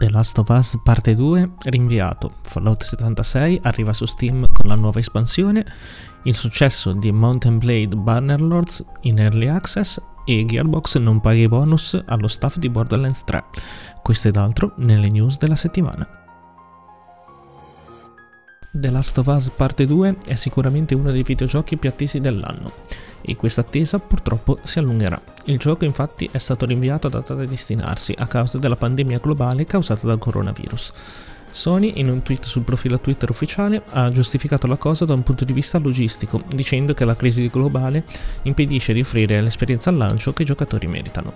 The Last of Us Parte 2 rinviato, Fallout 76 arriva su Steam con la nuova espansione, il successo di Mountain Blade Bannerlords in Early Access e Gearbox non paga i bonus allo staff di Borderlands 3. Questo ed altro nelle news della settimana. The Last of Us Parte 2 è sicuramente uno dei videogiochi più attesi dell'anno e questa attesa purtroppo si allungherà. Il gioco infatti è stato rinviato a data da destinarsi a causa della pandemia globale causata dal coronavirus. Sony, in un tweet sul profilo Twitter ufficiale, ha giustificato la cosa da un punto di vista logistico, dicendo che la crisi globale impedisce di offrire l'esperienza al lancio che i giocatori meritano.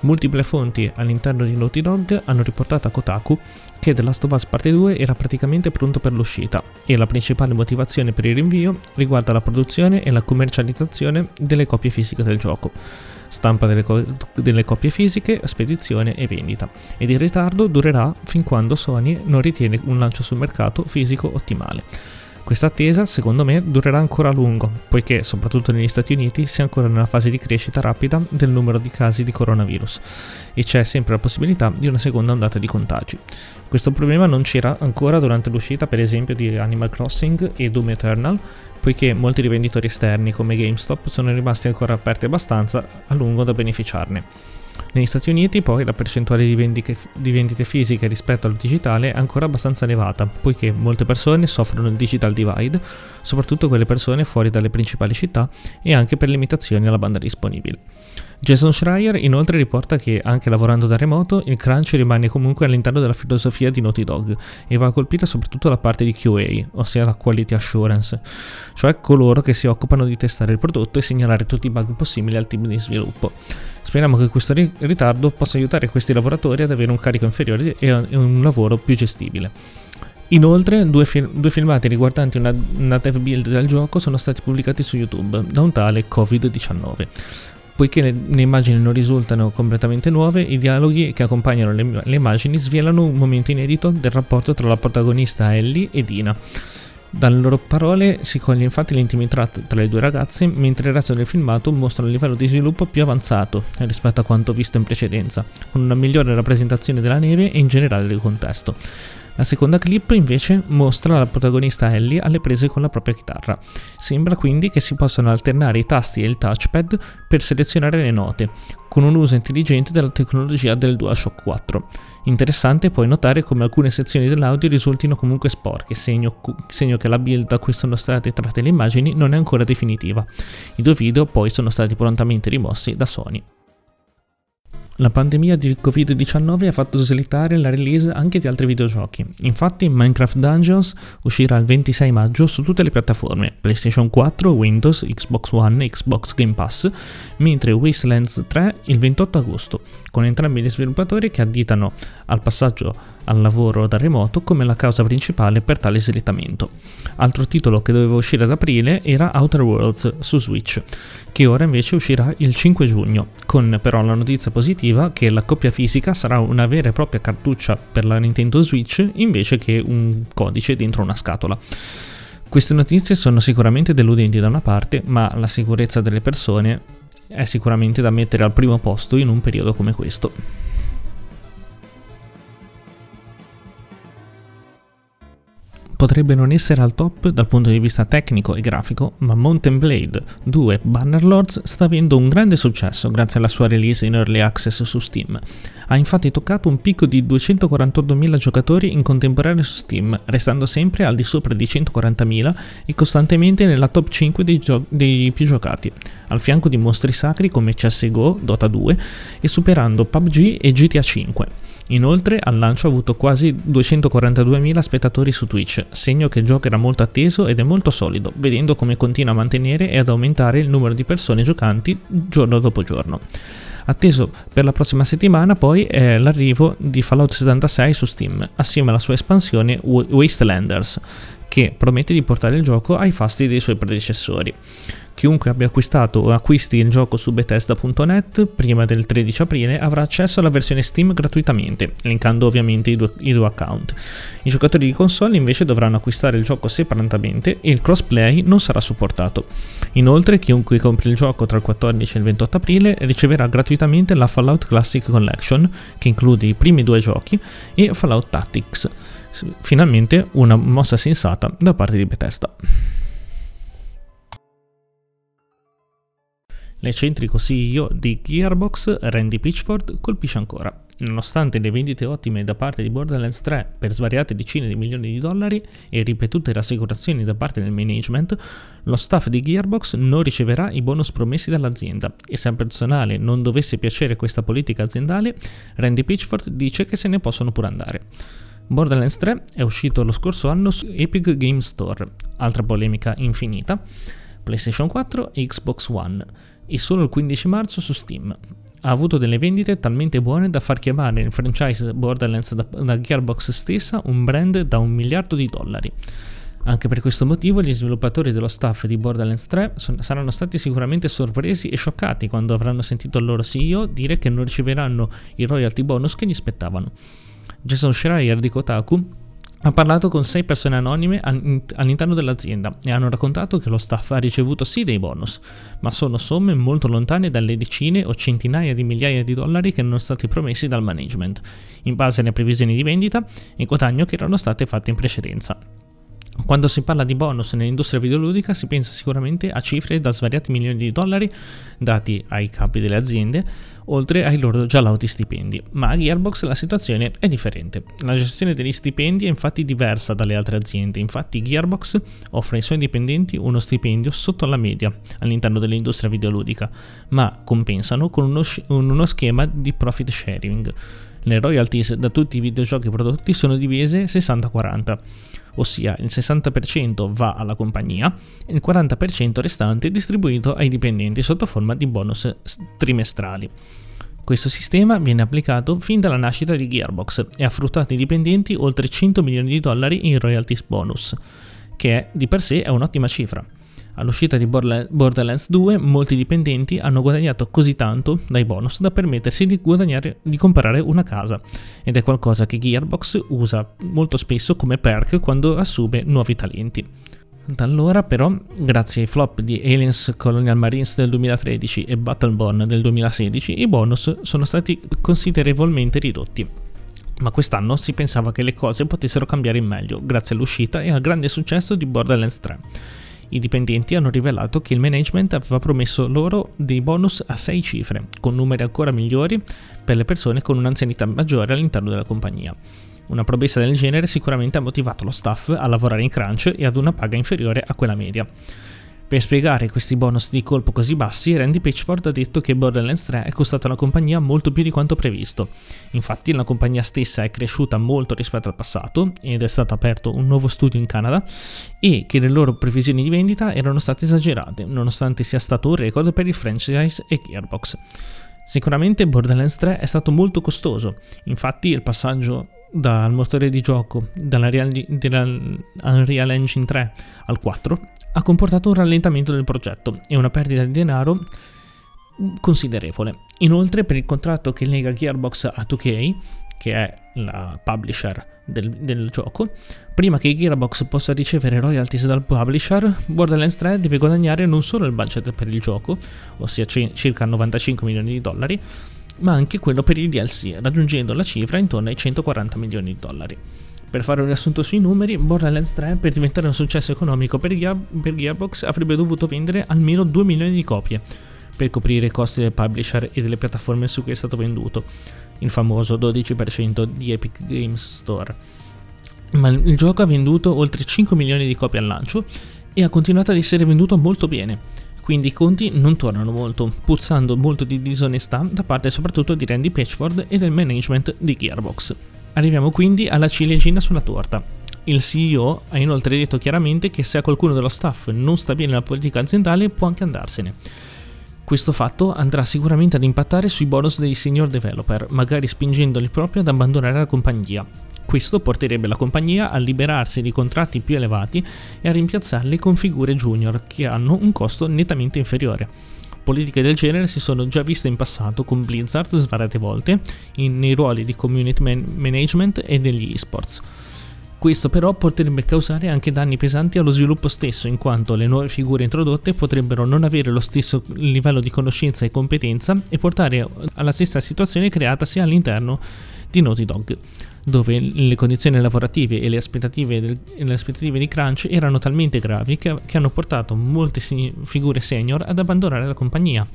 Multiple fonti all'interno di Naughty Dog hanno riportato a Kotaku che The Last of Us Parte 2 era praticamente pronto per l'uscita e la principale motivazione per il rinvio riguarda la produzione e la commercializzazione delle copie fisiche del gioco. Stampa delle, co- delle copie fisiche, spedizione e vendita. Ed il ritardo durerà fin quando Sony non ritiene un lancio sul mercato fisico ottimale. Questa attesa, secondo me, durerà ancora a lungo, poiché, soprattutto negli Stati Uniti, si è ancora nella fase di crescita rapida del numero di casi di coronavirus e c'è sempre la possibilità di una seconda ondata di contagi. Questo problema non c'era ancora durante l'uscita, per esempio, di Animal Crossing e Doom Eternal, poiché molti rivenditori esterni come GameStop sono rimasti ancora aperti abbastanza a lungo da beneficiarne. Negli Stati Uniti poi la percentuale di, vendiche, di, vendite fisiche rispetto al digitale è ancora abbastanza elevata, poiché molte persone soffrono il digital divide, soprattutto quelle persone fuori dalle principali città e anche per limitazioni alla banda disponibile. Jason Schreier inoltre riporta che anche lavorando da remoto il crunch rimane comunque all'interno della filosofia di Naughty Dog e va a colpire soprattutto la parte di QA, ossia la quality assurance, cioè coloro che si occupano di testare il prodotto e segnalare tutti i bug possibili al team di sviluppo. Speriamo che questo ritardo possa aiutare questi lavoratori ad avere un carico inferiore e un lavoro più gestibile. Inoltre, due, fil- due, filmati riguardanti una, una dev build del gioco sono stati pubblicati su YouTube da un tale Covid-19. Poiché le, le, immagini non risultano completamente nuove, i dialoghi che accompagnano le, le immagini svelano un momento inedito del rapporto tra la protagonista Ellie e Dina. Dalle loro parole si coglie infatti l'intimità tra le due ragazze, mentre il resto del filmato mostra un livello di sviluppo più avanzato rispetto a quanto visto in precedenza, con una migliore rappresentazione della neve e in generale del contesto. La seconda clip invece mostra la protagonista Ellie alle prese con la propria chitarra. Sembra quindi che si possano alternare i tasti e il touchpad per selezionare le note, con un uso intelligente della tecnologia del DualShock 4. Interessante poi notare come alcune sezioni dell'audio risultino comunque sporche, segno, segno, che la build da cui sono state tratte le immagini non è ancora definitiva. I due video poi sono stati prontamente rimossi da Sony. La pandemia di Covid-19 ha fatto slittare la release anche di altri videogiochi. Infatti Minecraft Dungeons uscirà il 26 maggio su tutte le piattaforme PlayStation 4, Windows, Xbox One Xbox Game Pass, mentre Wastelands 3 il 28 agosto, con entrambi gli sviluppatori che additano al passaggio al lavoro da remoto come la causa principale per tale slittamento. Altro titolo che doveva uscire ad aprile era Outer Worlds su Switch, che ora invece uscirà il 5 giugno, con però la notizia positiva che la coppia fisica sarà una vera e propria cartuccia per la Nintendo Switch invece che un codice dentro una scatola. Queste notizie sono sicuramente deludenti da una parte, ma la sicurezza delle persone è sicuramente da mettere al primo posto in un periodo come questo. Potrebbe non essere al top dal punto di vista tecnico e grafico, ma Mountain Blade 2 Bannerlords sta avendo un grande successo grazie alla sua release in early access su Steam. Ha infatti toccato un picco di 248.000 giocatori in contemporanea su Steam, restando sempre al di sopra di 140.000 e costantemente nella top 5 dei, gio- dei più giocati, al fianco di mostri sacri come CSGO, Dota 2 e superando PUBG e GTA 5. Inoltre al lancio ha avuto quasi 242.000 spettatori su Twitch, segno che il gioco era molto atteso ed è molto solido, vedendo come continua a mantenere e ad aumentare il numero di persone giocanti giorno dopo giorno. Atteso per la prossima settimana poi è l'arrivo di Fallout 76 su Steam, assieme alla sua espansione Wastelanders, che promette di portare il gioco ai fasti dei suoi predecessori. Chiunque abbia acquistato o acquisti il gioco su Bethesda.net prima del 13 aprile avrà accesso alla versione Steam gratuitamente, linkando ovviamente i due, i due account. I giocatori di console invece dovranno acquistare il gioco separatamente e il crossplay non sarà supportato. Inoltre, chiunque compri il gioco tra il 14 e il 28 aprile riceverà gratuitamente la Fallout Classic Collection, che include i primi due giochi, e Fallout Tactics. Finalmente una mossa sensata da parte di Bethesda. L'eccentrico CEO di Gearbox, Randy Pitchford, colpisce ancora. Nonostante le vendite ottime da parte di Borderlands 3 per svariate decine di milioni di dollari e ripetute rassicurazioni da parte del management, lo staff di Gearbox non riceverà i bonus promessi dall'azienda e se al personale non dovesse piacere questa politica aziendale, Randy Pitchford dice che se ne possono pure andare. Borderlands 3 è uscito lo scorso anno su Epic Game Store, altra polemica infinita, PlayStation 4 e Xbox One e solo il 15 marzo su Steam. Ha avuto delle vendite talmente buone da far chiamare il franchise Borderlands da, da Gearbox stessa un brand da un miliardo di dollari. Anche per questo motivo gli sviluppatori dello staff di Borderlands 3 son, saranno stati sicuramente sorpresi e scioccati quando avranno sentito il loro CEO dire che non riceveranno i royalty bonus che gli spettavano. Jason Schreier di Kotaku ha parlato con sei persone anonime all'interno dell'azienda e hanno raccontato che lo staff ha ricevuto sì dei bonus, ma sono somme molto lontane dalle decine o centinaia di migliaia di dollari che erano stati promessi dal management, in base alle previsioni di vendita e guadagno che erano state fatte in precedenza. Quando si parla di bonus nell'industria videoludica si pensa sicuramente a cifre da svariati milioni di dollari dati ai capi delle aziende, oltre ai loro già lauti stipendi. Ma a Gearbox la situazione è differente. La gestione degli stipendi è infatti diversa dalle altre aziende, infatti Gearbox offre ai suoi dipendenti uno stipendio sotto la media all'interno dell'industria videoludica, ma compensano con uno, uno schema di profit sharing. Le royalties da tutti i videogiochi prodotti sono divise 60-40 ossia il 60% va alla compagnia e il 40% restante è distribuito ai dipendenti sotto forma di bonus trimestrali. Questo sistema viene applicato fin dalla nascita di Gearbox e ha fruttato ai dipendenti oltre 100 milioni di dollari in royalties bonus, che di per sé è un'ottima cifra. All'uscita di Borderlands 2 molti dipendenti hanno guadagnato così tanto dai bonus da permettersi di, di comprare una casa ed è qualcosa che Gearbox usa molto spesso come perk quando assume nuovi talenti. Da allora però, grazie ai flop di Aliens Colonial Marines del 2013 e Battleborn del 2016, i bonus sono stati considerevolmente ridotti. Ma quest'anno si pensava che le cose potessero cambiare in meglio, grazie all'uscita e al grande successo di Borderlands 3. I dipendenti hanno rivelato che il management aveva promesso loro dei bonus a 6 cifre, con numeri ancora migliori per le persone con un'anzianità maggiore all'interno della compagnia. Una promessa del genere sicuramente ha motivato lo staff a lavorare in crunch e ad una paga inferiore a quella media. Per spiegare questi bonus di colpo così bassi, Randy Pitchford ha detto che Borderlands 3 è costata alla compagnia molto più di quanto previsto. Infatti la compagnia stessa è cresciuta molto rispetto al passato ed è stato aperto un nuovo studio in Canada e che le loro previsioni di vendita erano state esagerate, nonostante sia stato un record per il franchise e Gearbox. Sicuramente Borderlands 3 è stato molto costoso, infatti il passaggio dal motore di gioco dall'Unreal Engine 3 al 4 ha comportato un rallentamento del progetto e una perdita di denaro considerevole. Inoltre, per il contratto che lega Gearbox a 2K, che è la publisher del, del, gioco, prima che Gearbox possa ricevere royalties dal publisher, Borderlands 3 deve guadagnare non solo il budget per il gioco, ossia c- circa 95 milioni di dollari, ma anche quello per il DLC, raggiungendo la cifra intorno ai 140 milioni di dollari. Per fare un riassunto sui numeri, Borderlands 3 per diventare un successo economico per, Gear- per Gearbox avrebbe dovuto vendere almeno 2 milioni di copie per coprire i costi del publisher e delle piattaforme su cui è stato venduto, il famoso 12% di Epic Games Store. Ma il gioco ha venduto oltre 5 milioni di copie al lancio e ha continuato ad essere venduto molto bene, quindi i conti non tornano molto, puzzando molto di disonestà da parte soprattutto di Randy Patchford e del management di Gearbox. Arriviamo quindi alla ciliegina sulla torta. Il CEO ha inoltre detto chiaramente che se a qualcuno dello staff non sta bene la politica aziendale può anche andarsene. Questo fatto andrà sicuramente ad impattare sui bonus dei senior developer, magari spingendoli proprio ad abbandonare la compagnia. Questo porterebbe la compagnia a liberarsi di contratti più elevati e a rimpiazzarli con figure junior che hanno un costo nettamente inferiore. Politiche del genere si sono già viste in passato con Blizzard svariate volte in, nei ruoli di community man- management e degli esports. Questo però potrebbe causare anche danni pesanti allo sviluppo stesso, in quanto le nuove figure introdotte potrebbero non avere lo stesso livello di conoscenza e competenza e portare alla stessa situazione creatasi all'interno di Naughty Dog dove le condizioni lavorative e le aspettative, del, le aspettative di crunch erano talmente gravi che, che hanno portato molte figure senior ad abbandonare la compagnia,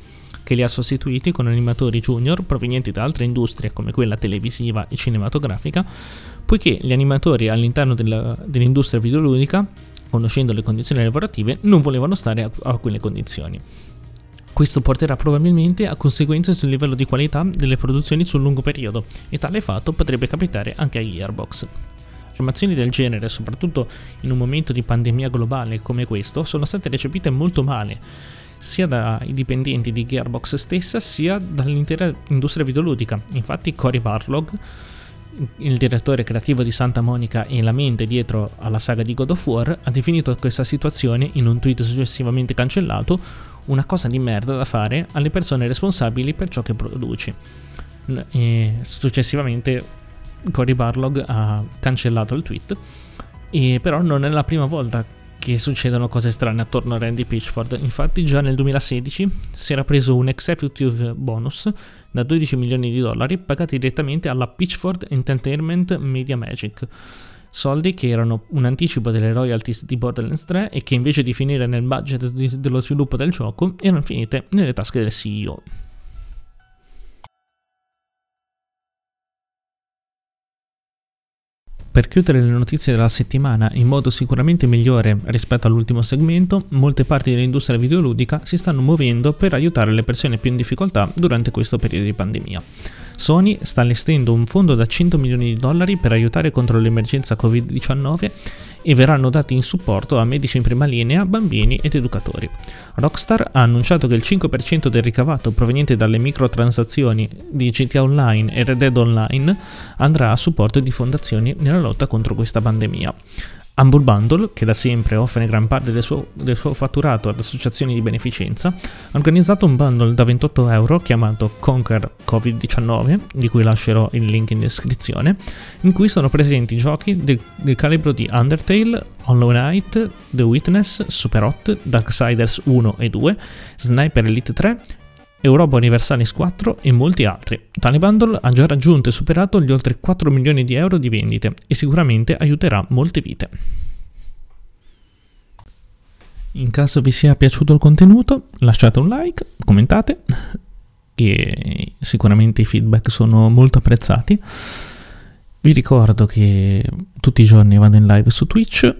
che li ha sostituiti con animatori junior provenienti da altre industrie come quella televisiva e cinematografica, poiché gli animatori all'interno della, dell'industria videoludica, conoscendo le condizioni lavorative, non volevano stare a, a quelle condizioni. Questo porterà probabilmente a conseguenze sul livello di qualità delle produzioni sul lungo periodo e tale fatto potrebbe capitare anche a Gearbox. Affermazioni del genere, soprattutto in un momento di pandemia globale come questo, sono state recepite molto male, sia dai dipendenti di Gearbox stessa, sia dall'intera industria videoludica. Infatti Cory Barlog, il direttore creativo di Santa Monica e la mente dietro alla saga di God of War, ha definito questa situazione in un tweet successivamente cancellato una cosa di merda da fare alle persone responsabili per ciò che produci. E successivamente Cory Barlog ha cancellato il tweet, e però non è la prima volta che succedono cose strane attorno a Randy Pitchford. Infatti già nel 2016 si era preso un executive bonus da 12 milioni di dollari pagati direttamente alla Pitchford Entertainment Media Magic soldi che erano un anticipo delle royalties di Borderlands 3 e che invece di finire nel budget di, dello sviluppo del gioco erano finite nelle tasche del CEO. Per chiudere le notizie della settimana in modo sicuramente migliore rispetto all'ultimo segmento, molte parti dell'industria videoludica si stanno muovendo per aiutare le persone più in difficoltà durante questo periodo di pandemia. Sony sta allestendo un fondo da 100 milioni di dollari per aiutare contro l'emergenza Covid-19 e verranno dati in supporto a medici in prima linea, bambini ed educatori. Rockstar ha annunciato che il 5% del ricavato proveniente dalle microtransazioni di GTA Online e Red Dead Online andrà a supporto di fondazioni nella lotta contro questa pandemia. Humble Bundle, che da sempre offre gran parte del suo, del suo, fatturato ad associazioni di beneficenza, ha organizzato un bundle da 28 euro chiamato Conquer Covid-19, di cui lascerò il link in descrizione, in cui sono presenti giochi del, del calibro di Undertale, Hollow Knight, The Witness, Super Hot, Darksiders 1 e 2, Sniper Elite 3 Europa Universalis 4 e molti altri. Tale bundle ha già raggiunto e superato gli oltre 4 milioni di euro di vendite e sicuramente aiuterà molte vite. In caso vi sia piaciuto il contenuto, lasciate un like, commentate e sicuramente i feedback sono molto apprezzati. Vi ricordo che tutti i giorni vado in live su Twitch,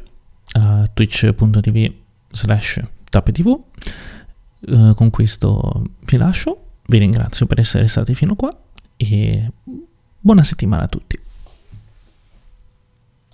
uh, twitch.tv slash tapetv eh, con questo vi lascio, vi ringrazio per essere stati fino qua e buona settimana a tutti.